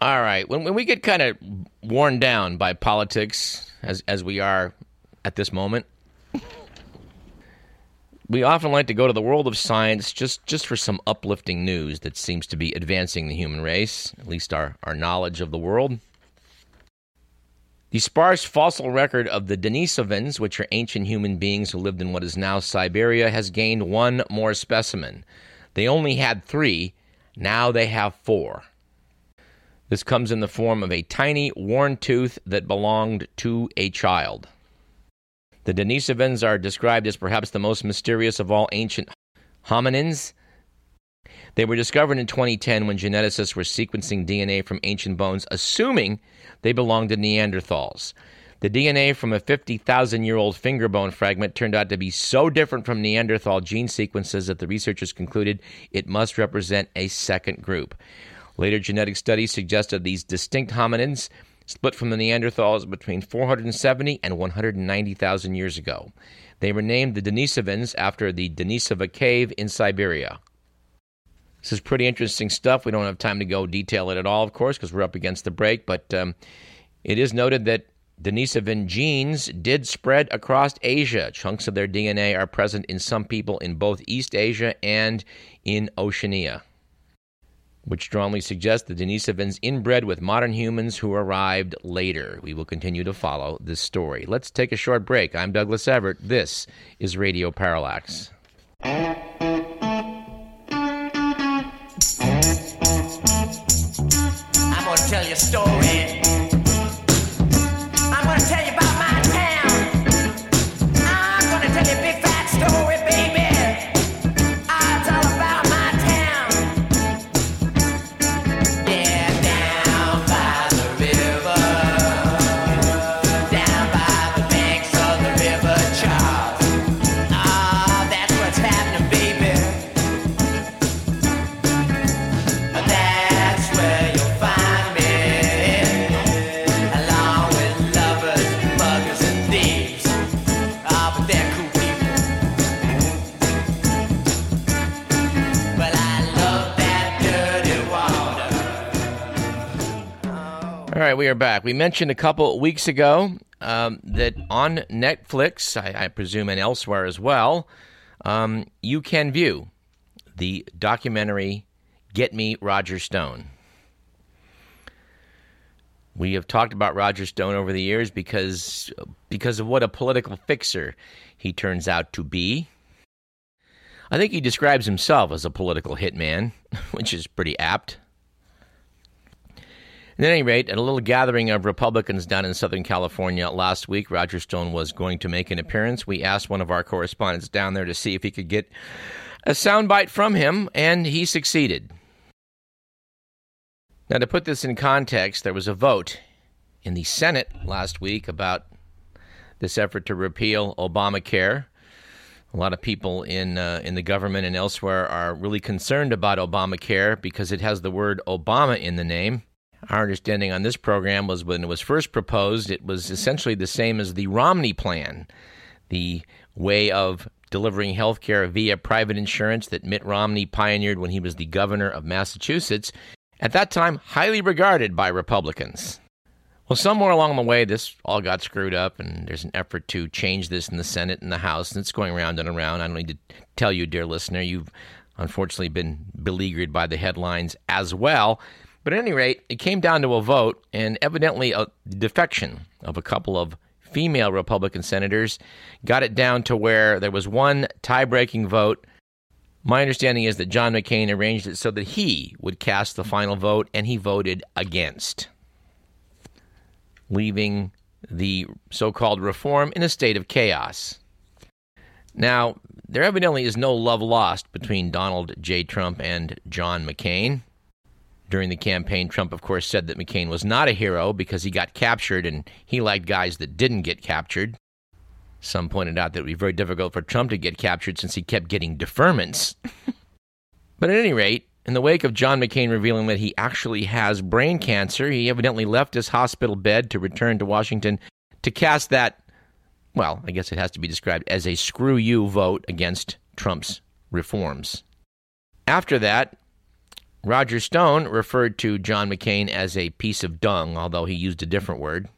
All right. When, when we get kind of worn down by politics, as, as we are at this moment, we often like to go to the world of science just, just for some uplifting news that seems to be advancing the human race, at least our, our knowledge of the world. The sparse fossil record of the Denisovans, which are ancient human beings who lived in what is now Siberia, has gained one more specimen. They only had three, now they have four. This comes in the form of a tiny worn tooth that belonged to a child. The Denisovans are described as perhaps the most mysterious of all ancient hominins. They were discovered in 2010 when geneticists were sequencing DNA from ancient bones, assuming they belonged to Neanderthals. The DNA from a 50,000 year old finger bone fragment turned out to be so different from Neanderthal gene sequences that the researchers concluded it must represent a second group. Later genetic studies suggested these distinct hominids split from the Neanderthals between 470 and 190,000 years ago. They were named the Denisovans after the Denisova cave in Siberia. This is pretty interesting stuff. We don't have time to go detail it at all, of course, because we're up against the break, but um, it is noted that Denisovan genes did spread across Asia. Chunks of their DNA are present in some people in both East Asia and in Oceania which strongly suggests the Denisovans inbred with modern humans who arrived later. We will continue to follow this story. Let's take a short break. I'm Douglas Everett. This is Radio Parallax. We are back. We mentioned a couple weeks ago um, that on Netflix, I, I, presume, and elsewhere as well, um, you can view the documentary Get Me Roger Stone. We have talked about Roger Stone over the years because because of what a political fixer he turns out to be. I think he describes himself as a political hitman, which is pretty apt. At any rate, at a little gathering of Republicans down in Southern California last week, Roger Stone was going to make an appearance. We asked one of our correspondents down there to see if he could get a soundbite from him, and he succeeded. Now, to put this in context, there was a vote in the Senate last week about this effort to repeal Obamacare. A lot of people in uh, in the government and elsewhere are really concerned about Obamacare because it has the word Obama in the name. Our understanding on this program was when it was first proposed, it was essentially the same as the Romney plan, the way of delivering health care via private insurance that Mitt Romney pioneered when he was the governor of Massachusetts, at that time highly regarded by Republicans. Well, somewhere along the way, this all got screwed up, and there's an effort to change this in the Senate and the House, and it's going around and around. I don't need to tell you, dear listener, you've unfortunately been beleaguered by the headlines as well. But at any rate, it came down to a vote, and evidently a defection of a couple of female Republican senators got it down to where there was one tie breaking vote. My understanding is that John McCain arranged it so that he would cast the final vote, and he voted against, leaving the so called reform in a state of chaos. Now, there evidently is no love lost between Donald J. Trump and John McCain. During the campaign, Trump, of course, said that McCain was not a hero because he got captured and he liked guys that didn't get captured. Some pointed out that it would be very difficult for Trump to get captured since he kept getting deferments. but at any rate, in the wake of John McCain revealing that he actually has brain cancer, he evidently left his hospital bed to return to Washington to cast that, well, I guess it has to be described as a screw you vote against Trump's reforms. After that, Roger Stone referred to John McCain as a piece of dung, although he used a different word.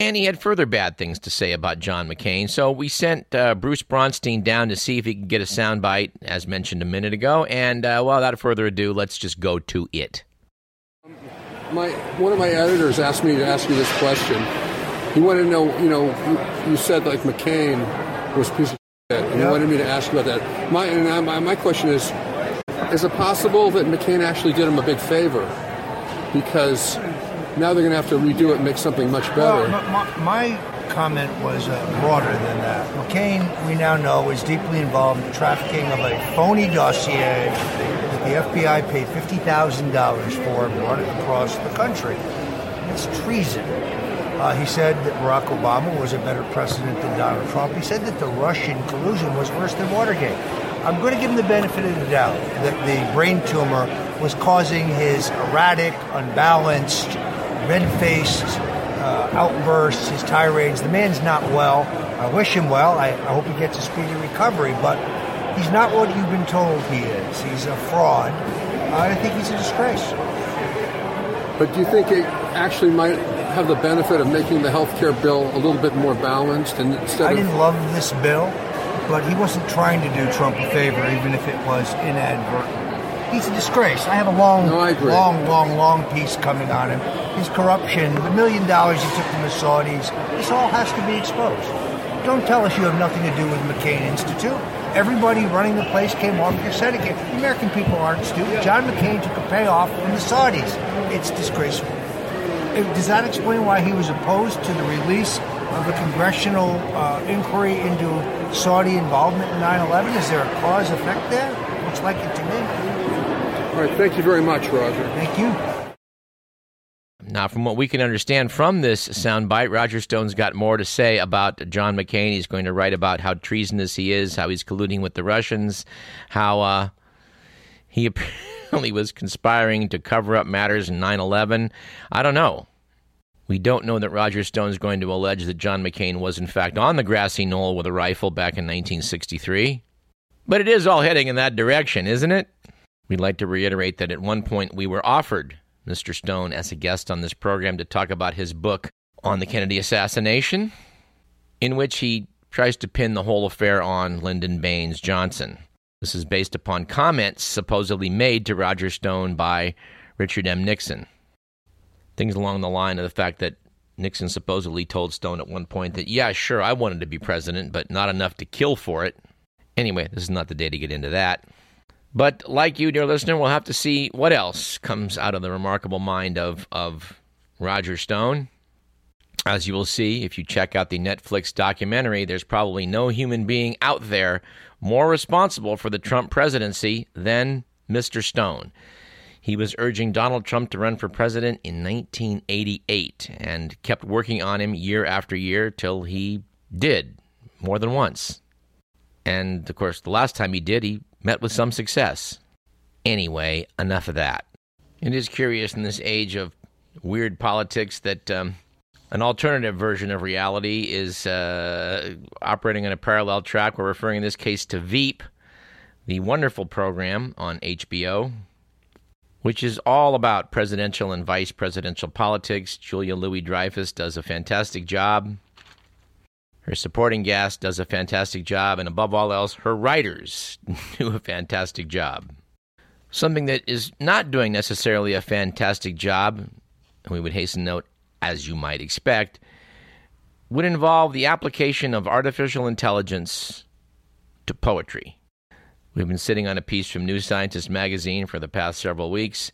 And he had further bad things to say about John McCain, so we sent uh, Bruce Bronstein down to see if he could get a soundbite, as mentioned a minute ago. And uh, well, without further ado, let's just go to it. My one of my editors asked me to ask you this question. He wanted to know, you know, you, you said like McCain was a piece of shit, and he wanted me to ask you about that. My and I, my, my question is, is it possible that McCain actually did him a big favor because now they're going to have to redo it and make something much better? Well, my, my comment was uh, broader than that. McCain, we now know, is deeply involved in the trafficking of a phony dossier that the FBI paid $50,000 for and brought it across the country. It's treason. Uh, he said that Barack Obama was a better president than Donald Trump. He said that the Russian collusion was worse than Watergate. I'm going to give him the benefit of the doubt that the brain tumor was causing his erratic, unbalanced, red-faced uh, outbursts, his tirades. The man's not well. I wish him well. I, I hope he gets a speedy recovery, but he's not what you've been told he is. He's a fraud. Uh, I think he's a disgrace. But do you think it actually might have the benefit of making the health care bill a little bit more balanced and instead I of didn't love this bill, but he wasn't trying to do Trump a favor, even if it was inadvertent. He's a disgrace. I have a long, No, long, long, long piece coming on him. His corruption, the million dollars he took from the Saudis, this all has to be exposed. Don't tell us you have nothing to do with McCain Institute. Everybody running the place came off your side again. The American people aren't stupid. John McCain took a payoff from the Saudis. It's disgraceful. Does that explain why he was opposed to the release of a congressional uh, inquiry into Saudi involvement in 9/11? Is there a cause effect there? Looks like it to me. All right, thank you very much, Roger. Thank you. Now, from what we can understand from this soundbite, Roger Stone's got more to say about John McCain. He's going to write about how treasonous he is, how he's colluding with the Russians, how uh, he apparently was conspiring to cover up matters in 9 11. I don't know. We don't know that Roger Stone is going to allege that John McCain was, in fact, on the grassy knoll with a rifle back in 1963. But it is all heading in that direction, isn't it? We'd like to reiterate that at one point we were offered Mr. Stone as a guest on this program to talk about his book on the Kennedy assassination, in which he tries to pin the whole affair on Lyndon Baines Johnson. This is based upon comments supposedly made to Roger Stone by Richard M. Nixon. Things along the line of the fact that Nixon supposedly told Stone at one point that, yeah, sure, I wanted to be president, but not enough to kill for it. Anyway, this is not the day to get into that. But like you, dear listener, we'll have to see what else comes out of the remarkable mind of, of Roger Stone. As you will see if you check out the Netflix documentary, there's probably no human being out there more responsible for the Trump presidency than Mr. Stone. He was urging Donald Trump to run for president in 1988 and kept working on him year after year till he did, more than once. And of course, the last time he did, he met with some success. Anyway, enough of that. It is curious in this age of weird politics that um, an alternative version of reality is uh, operating on a parallel track. We're referring in this case to Veep, the wonderful program on HBO, which is all about presidential and vice presidential politics. Julia Louis Dreyfus does a fantastic job. Her supporting cast does a fantastic job, and above all else, her writers do a fantastic job. Something that is not doing necessarily a fantastic job, and we would hasten note, as you might expect, would involve the application of artificial intelligence to poetry. We've been sitting on a piece from New Scientist magazine for the past several weeks,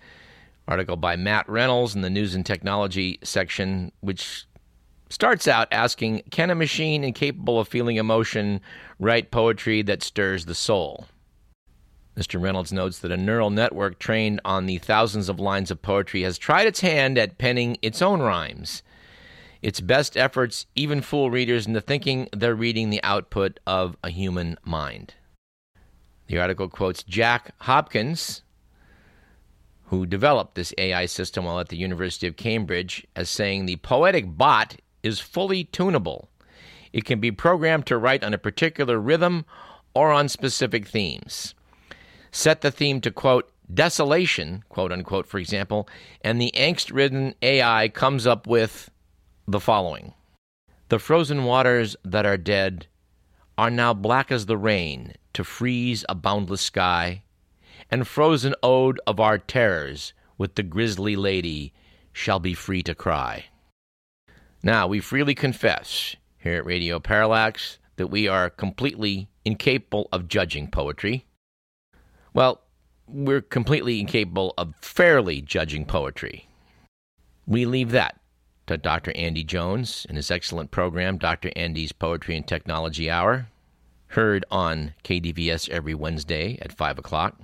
article by Matt Reynolds in the News and Technology section, which starts out asking Can a machine incapable of feeling emotion write poetry that stirs the soul? Mr. Reynolds notes that a neural network trained on the thousands of lines of poetry has tried its hand at penning its own rhymes. Its best efforts even fool readers into thinking they're reading the output of a human mind. The article quotes Jack Hopkins, who developed this AI system while at the University of Cambridge, as saying the poetic bot is fully tunable. It can be programmed to write on a particular rhythm or on specific themes. Set the theme to, quote, desolation, quote unquote, for example, and the angst ridden AI comes up with the following The frozen waters that are dead are now black as the rain to freeze a boundless sky, and frozen ode of our terrors with the grisly lady shall be free to cry. Now, we freely confess here at Radio Parallax that we are completely incapable of judging poetry. Well, we're completely incapable of fairly judging poetry. We leave that to Dr. Andy Jones and his excellent program, Dr. Andy's Poetry and Technology Hour, heard on KDVS every Wednesday at 5 o'clock.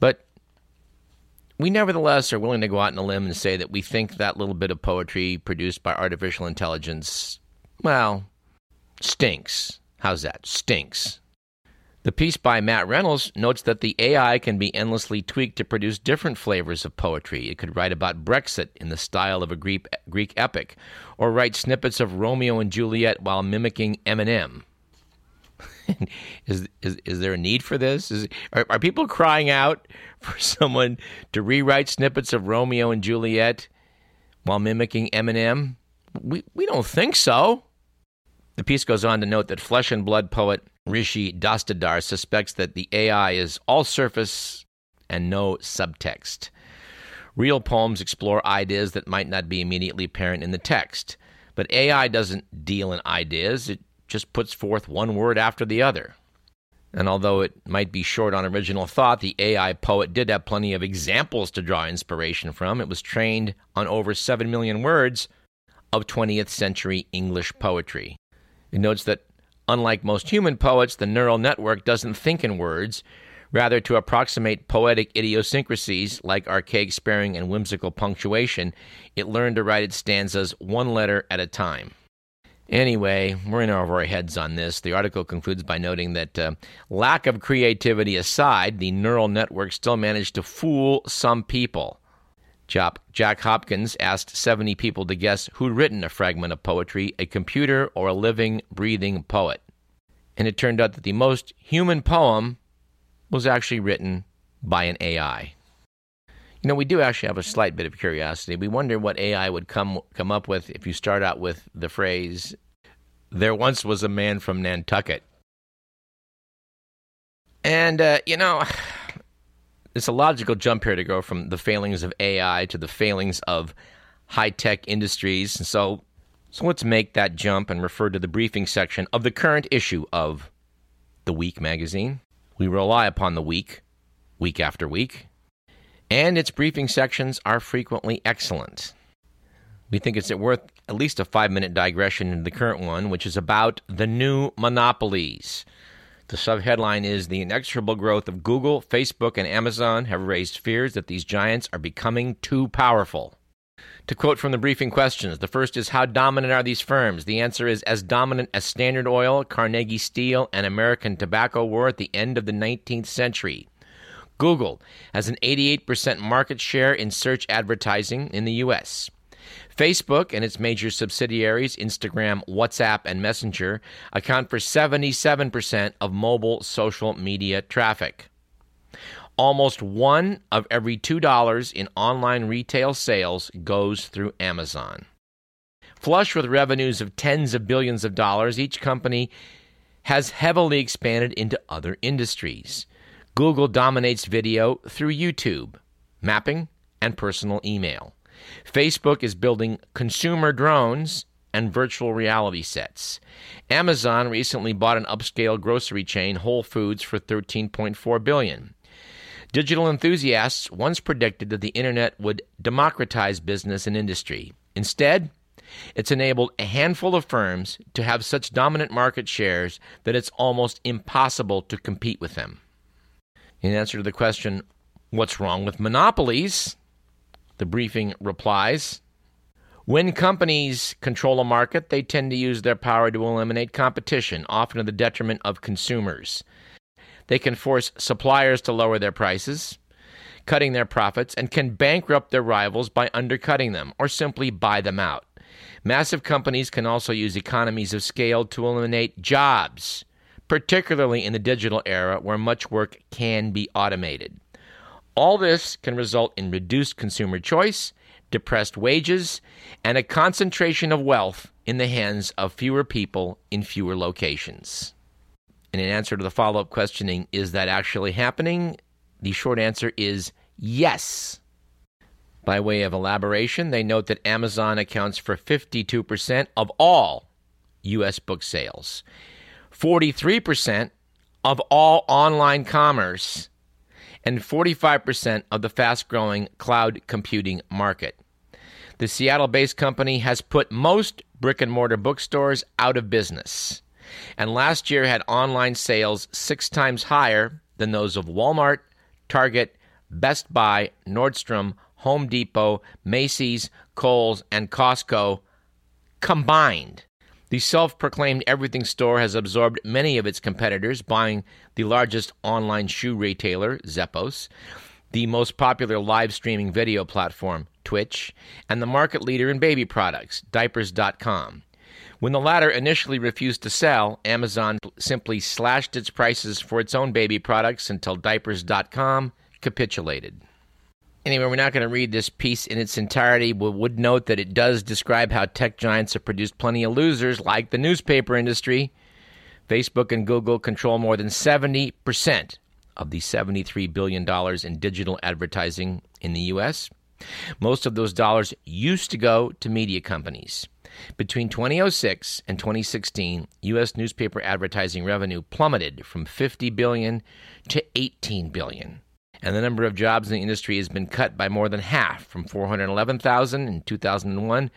But we nevertheless are willing to go out on a limb and say that we think that little bit of poetry produced by artificial intelligence, well, stinks. How's that? Stinks. The piece by Matt Reynolds notes that the AI can be endlessly tweaked to produce different flavors of poetry. It could write about Brexit in the style of a Greek, Greek epic, or write snippets of Romeo and Juliet while mimicking Eminem. is, is is there a need for this? Is, are, are people crying out for someone to rewrite snippets of Romeo and Juliet while mimicking Eminem? We we don't think so. The piece goes on to note that flesh and blood poet Rishi Dastidar suspects that the AI is all surface and no subtext. Real poems explore ideas that might not be immediately apparent in the text. But AI doesn't deal in ideas, it just puts forth one word after the other. And although it might be short on original thought, the AI poet did have plenty of examples to draw inspiration from. It was trained on over 7 million words of 20th century English poetry. It notes that Unlike most human poets, the neural network doesn't think in words. Rather, to approximate poetic idiosyncrasies like archaic sparing and whimsical punctuation, it learned to write its stanzas one letter at a time. Anyway, we're in over our heads on this. The article concludes by noting that, uh, lack of creativity aside, the neural network still managed to fool some people. Jack Hopkins asked 70 people to guess who'd written a fragment of poetry, a computer or a living, breathing poet. And it turned out that the most human poem was actually written by an AI. You know, we do actually have a slight bit of curiosity. We wonder what AI would come come up with if you start out with the phrase, "There once was a man from Nantucket." And uh, you know, it's a logical jump here to go from the failings of AI to the failings of high tech industries. And so, so let's make that jump and refer to the briefing section of the current issue of The Week magazine. We rely upon The Week, week after week, and its briefing sections are frequently excellent. We think it's worth at least a five minute digression into the current one, which is about the new monopolies. The subheadline is The inexorable growth of Google, Facebook, and Amazon have raised fears that these giants are becoming too powerful. To quote from the briefing questions, the first is How dominant are these firms? The answer is as dominant as Standard Oil, Carnegie Steel, and American Tobacco were at the end of the 19th century. Google has an 88% market share in search advertising in the U.S. Facebook and its major subsidiaries, Instagram, WhatsApp, and Messenger, account for 77% of mobile social media traffic. Almost one of every $2 in online retail sales goes through Amazon. Flush with revenues of tens of billions of dollars, each company has heavily expanded into other industries. Google dominates video through YouTube, mapping, and personal email. Facebook is building consumer drones and virtual reality sets. Amazon recently bought an upscale grocery chain, Whole Foods, for 13.4 billion. Digital enthusiasts once predicted that the internet would democratize business and industry. Instead, it's enabled a handful of firms to have such dominant market shares that it's almost impossible to compete with them. In answer to the question, what's wrong with monopolies? The briefing replies When companies control a market, they tend to use their power to eliminate competition, often to the detriment of consumers. They can force suppliers to lower their prices, cutting their profits, and can bankrupt their rivals by undercutting them or simply buy them out. Massive companies can also use economies of scale to eliminate jobs, particularly in the digital era where much work can be automated. All this can result in reduced consumer choice, depressed wages, and a concentration of wealth in the hands of fewer people in fewer locations. And in answer to the follow up questioning, is that actually happening? The short answer is yes. By way of elaboration, they note that Amazon accounts for 52% of all U.S. book sales, 43% of all online commerce, and 45% of the fast growing cloud computing market. The Seattle based company has put most brick and mortar bookstores out of business, and last year had online sales six times higher than those of Walmart, Target, Best Buy, Nordstrom, Home Depot, Macy's, Kohl's, and Costco combined. The self proclaimed everything store has absorbed many of its competitors, buying the largest online shoe retailer, Zappos, the most popular live streaming video platform, Twitch, and the market leader in baby products, Diapers.com. When the latter initially refused to sell, Amazon simply slashed its prices for its own baby products until Diapers.com capitulated. Anyway, we're not going to read this piece in its entirety. We would note that it does describe how tech giants have produced plenty of losers, like the newspaper industry. Facebook and Google control more than 70% of the $73 billion in digital advertising in the U.S. Most of those dollars used to go to media companies. Between 2006 and 2016, U.S. newspaper advertising revenue plummeted from 50 billion to 18 billion and the number of jobs in the industry has been cut by more than half from 411,000 in 2001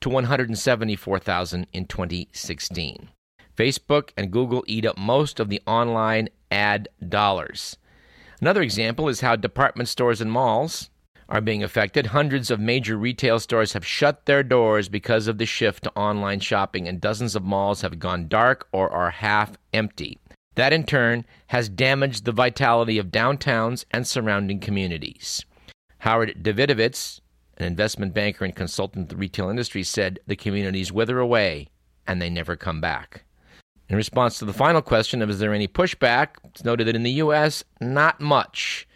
to 174,000 in 2016. Facebook and Google eat up most of the online ad dollars. Another example is how department stores and malls are being affected. Hundreds of major retail stores have shut their doors because of the shift to online shopping, and dozens of malls have gone dark or are half empty. That in turn has damaged the vitality of downtowns and surrounding communities. Howard Davidowitz, an investment banker and consultant to the retail industry, said the communities wither away and they never come back. In response to the final question of is there any pushback, it's noted that in the U.S., not much.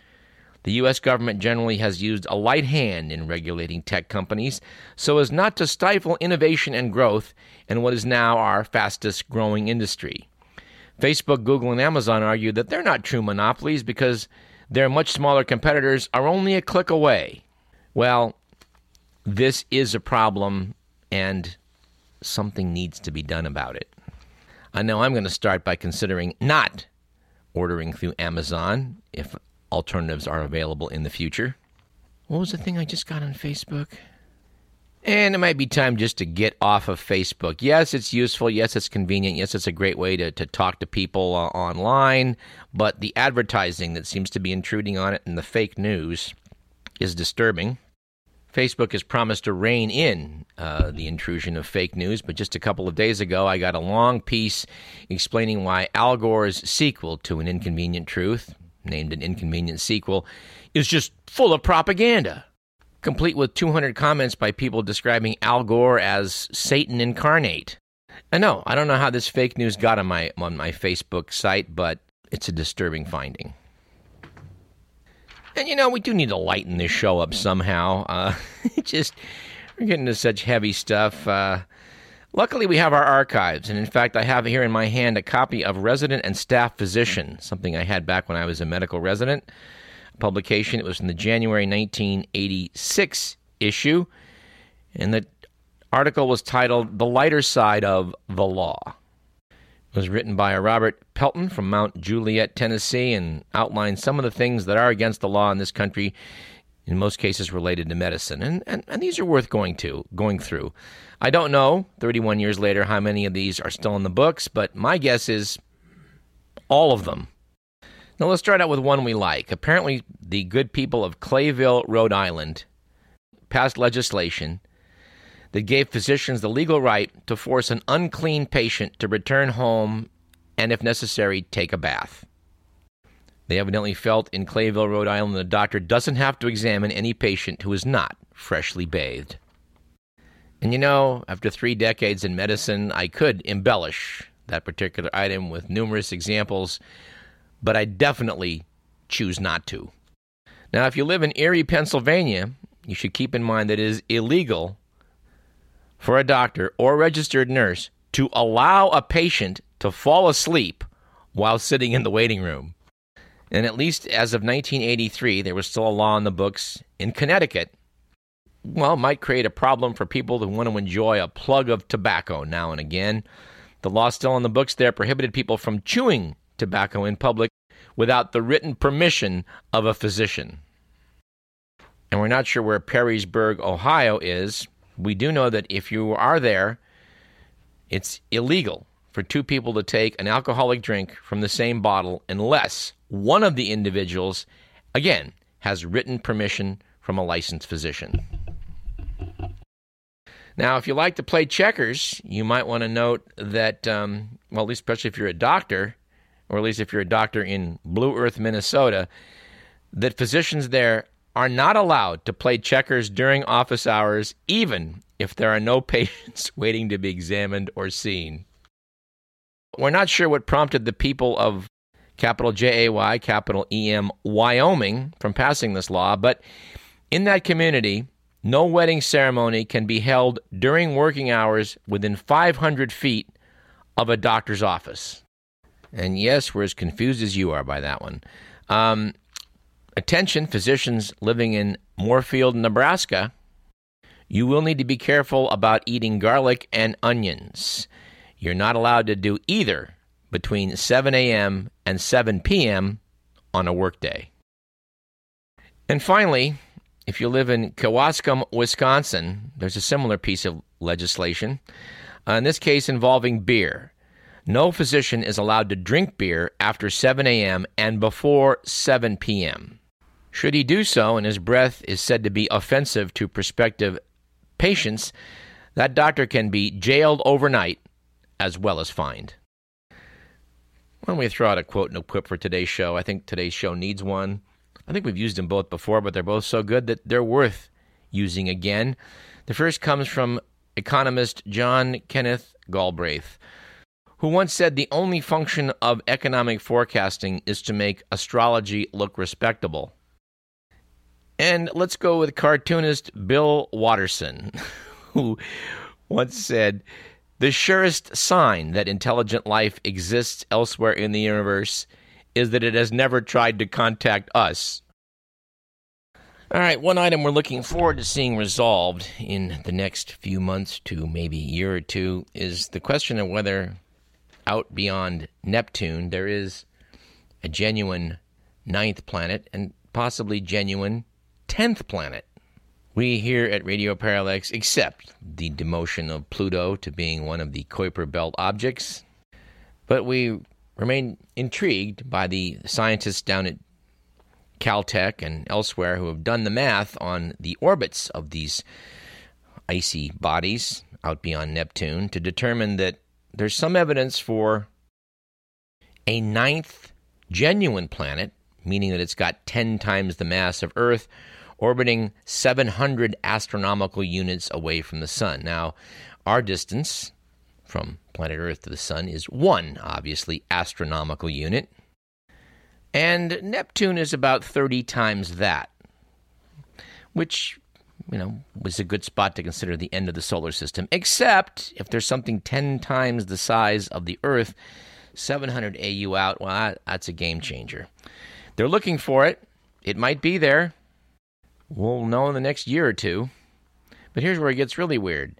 The U.S. government generally has used a light hand in regulating tech companies so as not to stifle innovation and growth in what is now our fastest growing industry. Facebook, Google, and Amazon argue that they're not true monopolies because their much smaller competitors are only a click away. Well, this is a problem and something needs to be done about it. I know I'm going to start by considering not ordering through Amazon if alternatives are available in the future. What was the thing I just got on Facebook? And it might be time just to get off of Facebook. Yes, it's useful. Yes, it's convenient. Yes, it's a great way to, to talk to people uh, online. But the advertising that seems to be intruding on it and the fake news is disturbing. Facebook has promised to rein in uh, the intrusion of fake news, but just a couple of days ago, I got a long piece explaining why Al Gore's sequel to An Inconvenient Truth, named An Inconvenient Sequel, is just full of propaganda complete with 200 comments by people describing Al Gore as Satan incarnate. I know, I don't know how this fake news got on my on my Facebook site, but it's a disturbing finding. And you know, we do need to lighten this show up somehow. Uh, just we're getting to such heavy stuff. Uh, luckily, we have our archives, and in fact, I have here in my hand a copy of Resident and Staff Physician, something I had back when I was a medical resident publication. It was in the January 1986 issue, and the article was titled The Lighter Side of the Law. It was written by Robert Pelton from Mount Juliet, Tennessee, and outlined some of the things that are against the law in this country, in most cases related to medicine. And, and, and these are worth going to, going through. I don't know, 31 years later, how many of these are still in the books, but my guess is all of them. Now let's start out with one we like. Apparently, the good people of Clayville, Rhode Island, passed legislation that gave physicians the legal right to force an unclean patient to return home and, if necessary, take a bath. They evidently felt in Clayville, Rhode Island, the doctor doesn't have to examine any patient who is not freshly bathed. And you know, after three decades in medicine, I could embellish that particular item with numerous examples but I definitely choose not to. Now, if you live in Erie, Pennsylvania, you should keep in mind that it is illegal for a doctor or registered nurse to allow a patient to fall asleep while sitting in the waiting room. And at least as of 1983, there was still a law in the books in Connecticut. Well, might create a problem for people who want to enjoy a plug of tobacco now and again. The law still in the books there prohibited people from chewing tobacco in public without the written permission of a physician. And we're not sure where Perrysburg, Ohio is. We do know that if you are there, it's illegal for two people to take an alcoholic drink from the same bottle unless one of the individuals, again, has written permission from a licensed physician. Now, if you like to play checkers, you might want to note that, um, well, at least especially if you're a doctor, or at least if you're a doctor in Blue Earth, Minnesota, that physicians there are not allowed to play checkers during office hours, even if there are no patients waiting to be examined or seen. We're not sure what prompted the people of capital J A Y, capital E M, Wyoming from passing this law, but in that community, no wedding ceremony can be held during working hours within 500 feet of a doctor's office. And yes, we're as confused as you are by that one. Um, attention, physicians living in Moorefield, Nebraska. You will need to be careful about eating garlic and onions. You're not allowed to do either between 7 a.m. and 7 p.m. on a workday. And finally, if you live in Kewaskum, Wisconsin, there's a similar piece of legislation, uh, in this case involving beer. No physician is allowed to drink beer after 7 a.m. and before 7 p.m. Should he do so and his breath is said to be offensive to prospective patients, that doctor can be jailed overnight as well as fined. Why don't we throw out a quote and a quip for today's show? I think today's show needs one. I think we've used them both before, but they're both so good that they're worth using again. The first comes from economist John Kenneth Galbraith, who once said the only function of economic forecasting is to make astrology look respectable. And let's go with cartoonist Bill Watterson, who once said, The surest sign that intelligent life exists elsewhere in the universe is that it has never tried to contact us. All right, one item we're looking forward to seeing resolved in the next few months to maybe a year or two is the question of whether out beyond Neptune there is a genuine ninth planet and possibly genuine tenth planet. We here at Radio Parallax accept the demotion of Pluto to being one of the Kuiper Belt objects, but we remain intrigued by the scientists down at Caltech and elsewhere who have done the math on the orbits of these icy bodies out beyond Neptune to determine that there's some evidence for a ninth genuine planet, meaning that it's got 10 times the mass of Earth, orbiting 700 astronomical units away from the Sun. Now, our distance from planet Earth to the Sun is one, obviously, astronomical unit. And Neptune is about 30 times that, which, you know, was a good spot to consider the end of the solar system. Except if there's something 10 times the size of the Earth, 700 AU out, well, that's a game changer. They're looking for it. It might be there. We'll know in the next year or two. But here's where it gets really weird.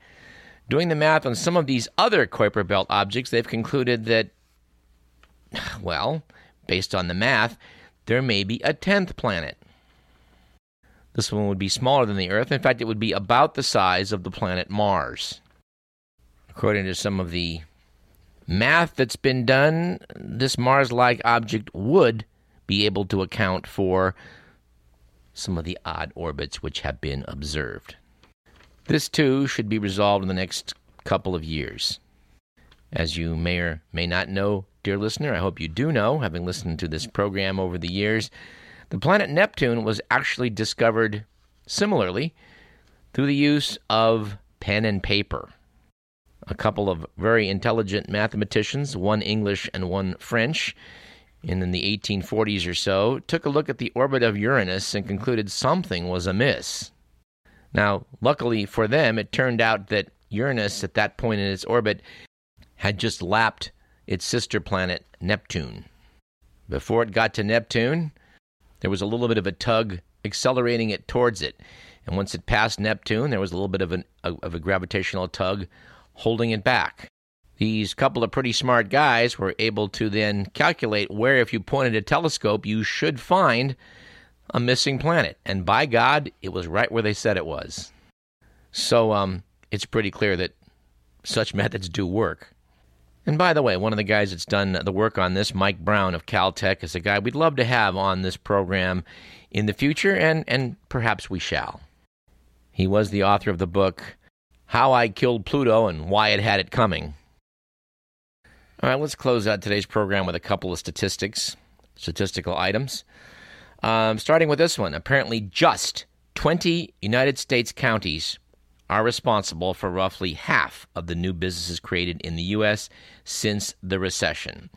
Doing the math on some of these other Kuiper Belt objects, they've concluded that, well, based on the math, there may be a 10th planet. This one would be smaller than the Earth. In fact, it would be about the size of the planet Mars. According to some of the math that's been done, this Mars like object would be able to account for some of the odd orbits which have been observed. This too should be resolved in the next couple of years. As you may or may not know, dear listener, I hope you do know, having listened to this program over the years, the planet Neptune was actually discovered similarly through the use of pen and paper. A couple of very intelligent mathematicians, one English and one French, in the 1840s or so, took a look at the orbit of Uranus and concluded something was amiss. Now, luckily for them, it turned out that Uranus, at that point in its orbit, had just lapped its sister planet, Neptune. Before it got to Neptune, there was a little bit of a tug accelerating it towards it. And once it passed Neptune, there was a little bit of, an, of a gravitational tug holding it back. These couple of pretty smart guys were able to then calculate where, if you pointed a telescope, you should find a missing planet. And by God, it was right where they said it was. So um, it's pretty clear that such methods do work. And by the way, one of the guys that's done the work on this, Mike Brown of Caltech, is a guy we'd love to have on this program in the future, and, and perhaps we shall. He was the author of the book, How I Killed Pluto and Why It Had It Coming. All right, let's close out today's program with a couple of statistics, statistical items. Um, starting with this one. Apparently, just 20 United States counties are responsible for roughly half of the new businesses created in the U.S. since the recession.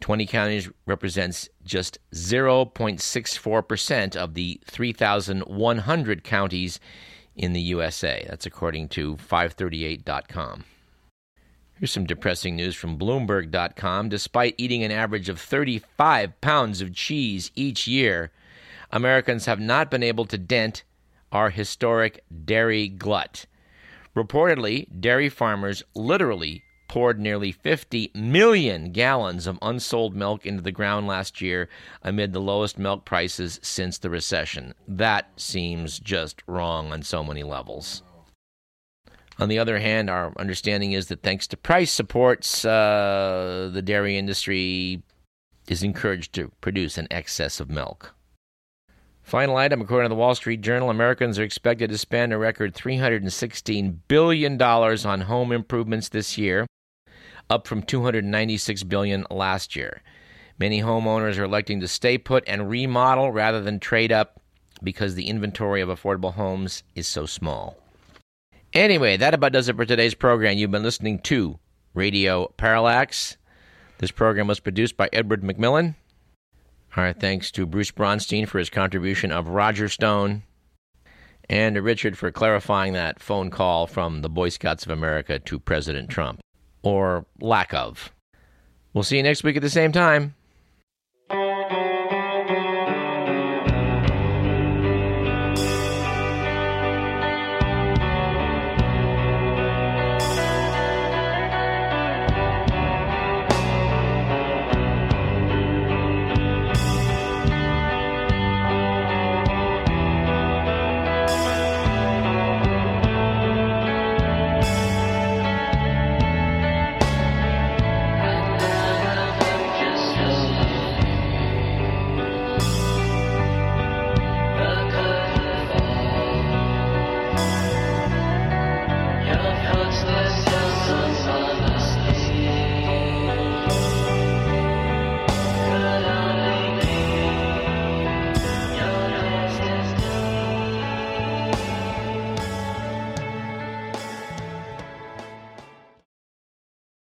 20 counties represents just 0.64% of the 3,100 counties in the USA. That's according to 538.com. Here's some depressing news from Bloomberg.com. Despite eating an average of 35 pounds of cheese each year, Americans have not been able to dent our historic dairy glut. Reportedly, dairy farmers literally poured nearly 50 million gallons of unsold milk into the ground last year amid the lowest milk prices since the recession. That seems just wrong on so many levels. On the other hand, our understanding is that thanks to price supports, uh, the dairy industry is encouraged to produce an excess of milk. Final item according to the Wall Street Journal, Americans are expected to spend a record $316 billion on home improvements this year, up from 296 billion last year. Many homeowners are electing to stay put and remodel rather than trade up because the inventory of affordable homes is so small. Anyway, that about does it for today's program. You've been listening to Radio Parallax. This program was produced by Edward McMillan. Our thanks to Bruce Bronstein for his contribution of Roger Stone, and to Richard for clarifying that phone call from the Boy Scouts of America to President Trump, or lack of. We'll see you next week at the same time.